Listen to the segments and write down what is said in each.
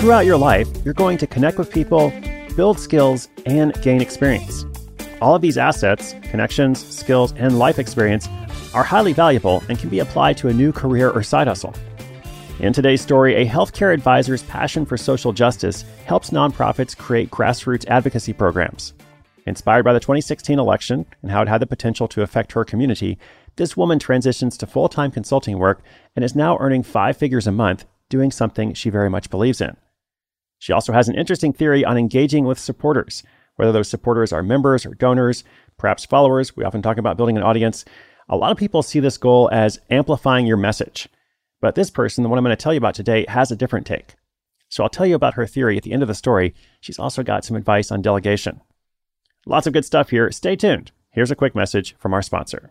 Throughout your life, you're going to connect with people, build skills, and gain experience. All of these assets, connections, skills, and life experience are highly valuable and can be applied to a new career or side hustle. In today's story, a healthcare advisor's passion for social justice helps nonprofits create grassroots advocacy programs. Inspired by the 2016 election and how it had the potential to affect her community, this woman transitions to full time consulting work and is now earning five figures a month doing something she very much believes in. She also has an interesting theory on engaging with supporters, whether those supporters are members or donors, perhaps followers. We often talk about building an audience. A lot of people see this goal as amplifying your message. But this person, the one I'm going to tell you about today, has a different take. So I'll tell you about her theory at the end of the story. She's also got some advice on delegation. Lots of good stuff here. Stay tuned. Here's a quick message from our sponsor.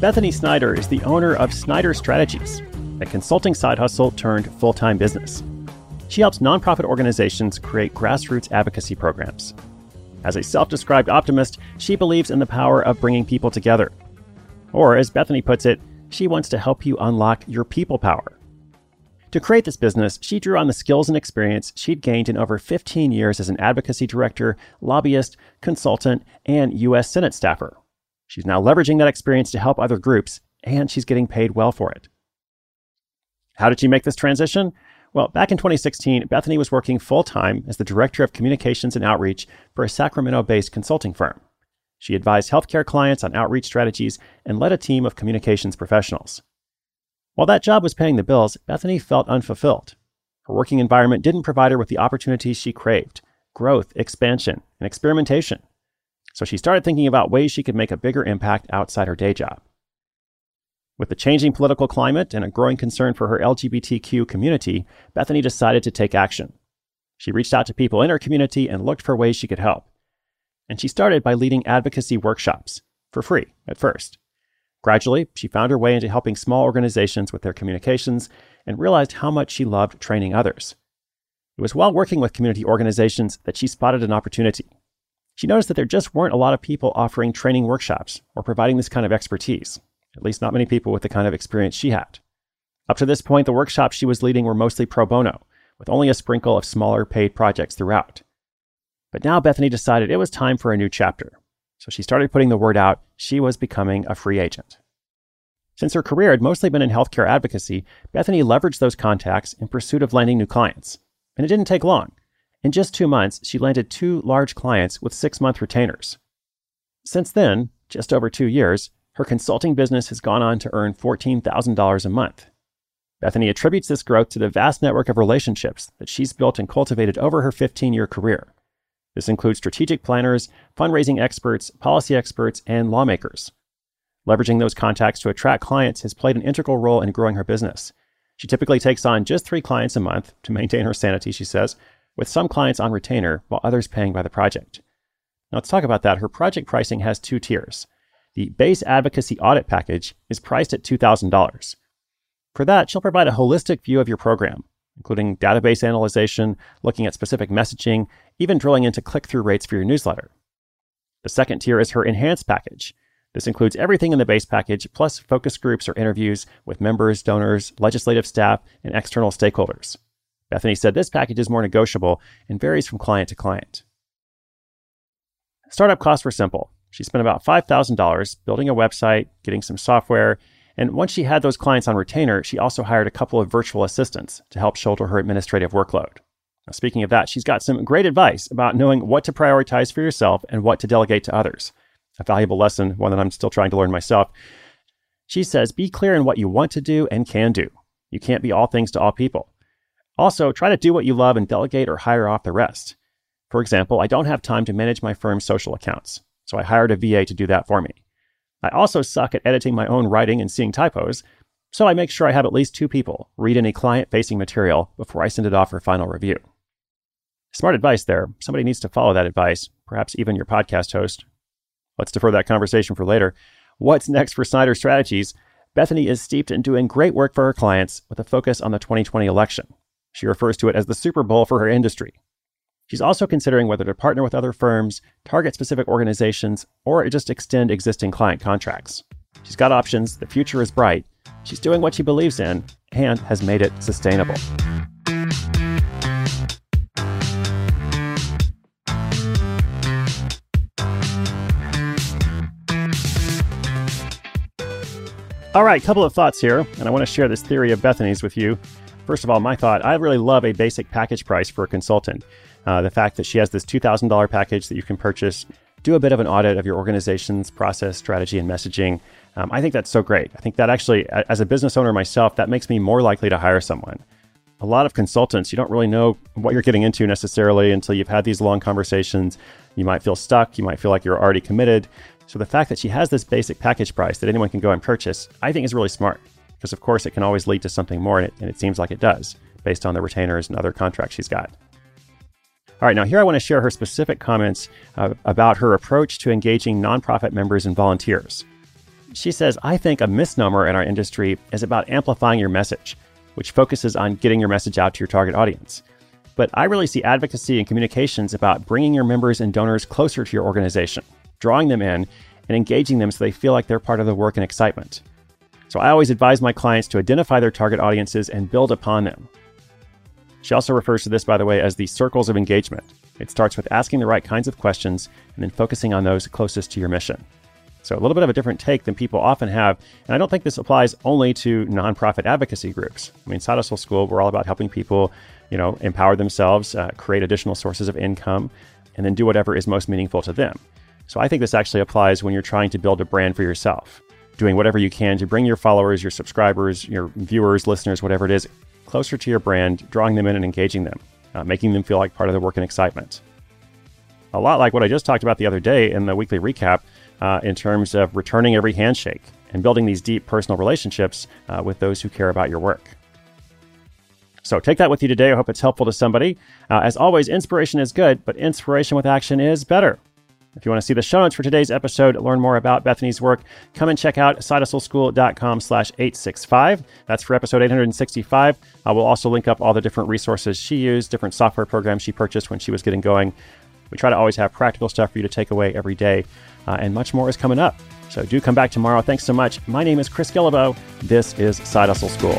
Bethany Snyder is the owner of Snyder Strategies, a consulting side hustle turned full time business. She helps nonprofit organizations create grassroots advocacy programs. As a self described optimist, she believes in the power of bringing people together. Or, as Bethany puts it, she wants to help you unlock your people power. To create this business, she drew on the skills and experience she'd gained in over 15 years as an advocacy director, lobbyist, consultant, and U.S. Senate staffer. She's now leveraging that experience to help other groups, and she's getting paid well for it. How did she make this transition? Well, back in 2016, Bethany was working full time as the Director of Communications and Outreach for a Sacramento based consulting firm. She advised healthcare clients on outreach strategies and led a team of communications professionals. While that job was paying the bills, Bethany felt unfulfilled. Her working environment didn't provide her with the opportunities she craved growth, expansion, and experimentation. So she started thinking about ways she could make a bigger impact outside her day job. With the changing political climate and a growing concern for her LGBTQ community, Bethany decided to take action. She reached out to people in her community and looked for ways she could help. And she started by leading advocacy workshops, for free at first. Gradually, she found her way into helping small organizations with their communications and realized how much she loved training others. It was while working with community organizations that she spotted an opportunity she noticed that there just weren't a lot of people offering training workshops or providing this kind of expertise, at least not many people with the kind of experience she had. Up to this point, the workshops she was leading were mostly pro bono, with only a sprinkle of smaller paid projects throughout. But now Bethany decided it was time for a new chapter. So she started putting the word out she was becoming a free agent. Since her career had mostly been in healthcare advocacy, Bethany leveraged those contacts in pursuit of landing new clients. And it didn't take long. In just two months, she landed two large clients with six month retainers. Since then, just over two years, her consulting business has gone on to earn $14,000 a month. Bethany attributes this growth to the vast network of relationships that she's built and cultivated over her 15 year career. This includes strategic planners, fundraising experts, policy experts, and lawmakers. Leveraging those contacts to attract clients has played an integral role in growing her business. She typically takes on just three clients a month to maintain her sanity, she says, with some clients on retainer while others paying by the project. Now, let's talk about that. Her project pricing has two tiers. The base advocacy audit package is priced at $2,000. For that, she'll provide a holistic view of your program, including database analysis, looking at specific messaging, even drilling into click through rates for your newsletter. The second tier is her enhanced package. This includes everything in the base package, plus focus groups or interviews with members, donors, legislative staff, and external stakeholders. Bethany said this package is more negotiable and varies from client to client. Startup costs were simple. She spent about $5,000 building a website, getting some software, and once she had those clients on retainer, she also hired a couple of virtual assistants to help shoulder her administrative workload. Now, speaking of that, she's got some great advice about knowing what to prioritize for yourself and what to delegate to others. A valuable lesson, one that I'm still trying to learn myself. She says, be clear in what you want to do and can do. You can't be all things to all people. Also, try to do what you love and delegate or hire off the rest. For example, I don't have time to manage my firm's social accounts, so I hired a VA to do that for me. I also suck at editing my own writing and seeing typos, so I make sure I have at least two people read any client facing material before I send it off for final review. Smart advice there. Somebody needs to follow that advice, perhaps even your podcast host. Let's defer that conversation for later. What's next for Snyder Strategies? Bethany is steeped in doing great work for her clients with a focus on the 2020 election. She refers to it as the Super Bowl for her industry. She's also considering whether to partner with other firms, target specific organizations, or just extend existing client contracts. She's got options, the future is bright, she's doing what she believes in, and has made it sustainable. All right, couple of thoughts here, and I want to share this theory of Bethany's with you. First of all, my thought I really love a basic package price for a consultant. Uh, the fact that she has this $2,000 package that you can purchase, do a bit of an audit of your organization's process, strategy, and messaging. Um, I think that's so great. I think that actually, as a business owner myself, that makes me more likely to hire someone. A lot of consultants, you don't really know what you're getting into necessarily until you've had these long conversations. You might feel stuck. You might feel like you're already committed. So the fact that she has this basic package price that anyone can go and purchase, I think is really smart because, of course, it can always lead to something more, and it, and it seems like it does based on the retainers and other contracts she's got. All right, now here I want to share her specific comments uh, about her approach to engaging nonprofit members and volunteers. She says, I think a misnomer in our industry is about amplifying your message, which focuses on getting your message out to your target audience. But I really see advocacy and communications about bringing your members and donors closer to your organization, drawing them in, and engaging them so they feel like they're part of the work and excitement. So I always advise my clients to identify their target audiences and build upon them. She also refers to this, by the way, as the circles of engagement. It starts with asking the right kinds of questions and then focusing on those closest to your mission. So, a little bit of a different take than people often have. And I don't think this applies only to nonprofit advocacy groups. I mean, Side Hustle School, we're all about helping people, you know, empower themselves, uh, create additional sources of income, and then do whatever is most meaningful to them. So, I think this actually applies when you're trying to build a brand for yourself, doing whatever you can to bring your followers, your subscribers, your viewers, listeners, whatever it is, closer to your brand, drawing them in and engaging them, uh, making them feel like part of the work and excitement. A lot like what I just talked about the other day in the weekly recap uh, in terms of returning every handshake and building these deep personal relationships uh, with those who care about your work. So take that with you today. I hope it's helpful to somebody. Uh, as always, inspiration is good, but inspiration with action is better. If you want to see the show notes for today's episode, learn more about Bethany's work, come and check out sidehustleschool.com slash 865. That's for episode 865. I will also link up all the different resources she used, different software programs she purchased when she was getting going. We try to always have practical stuff for you to take away every day, uh, and much more is coming up. So do come back tomorrow. Thanks so much. My name is Chris Guillebeau. This is Side Hustle School.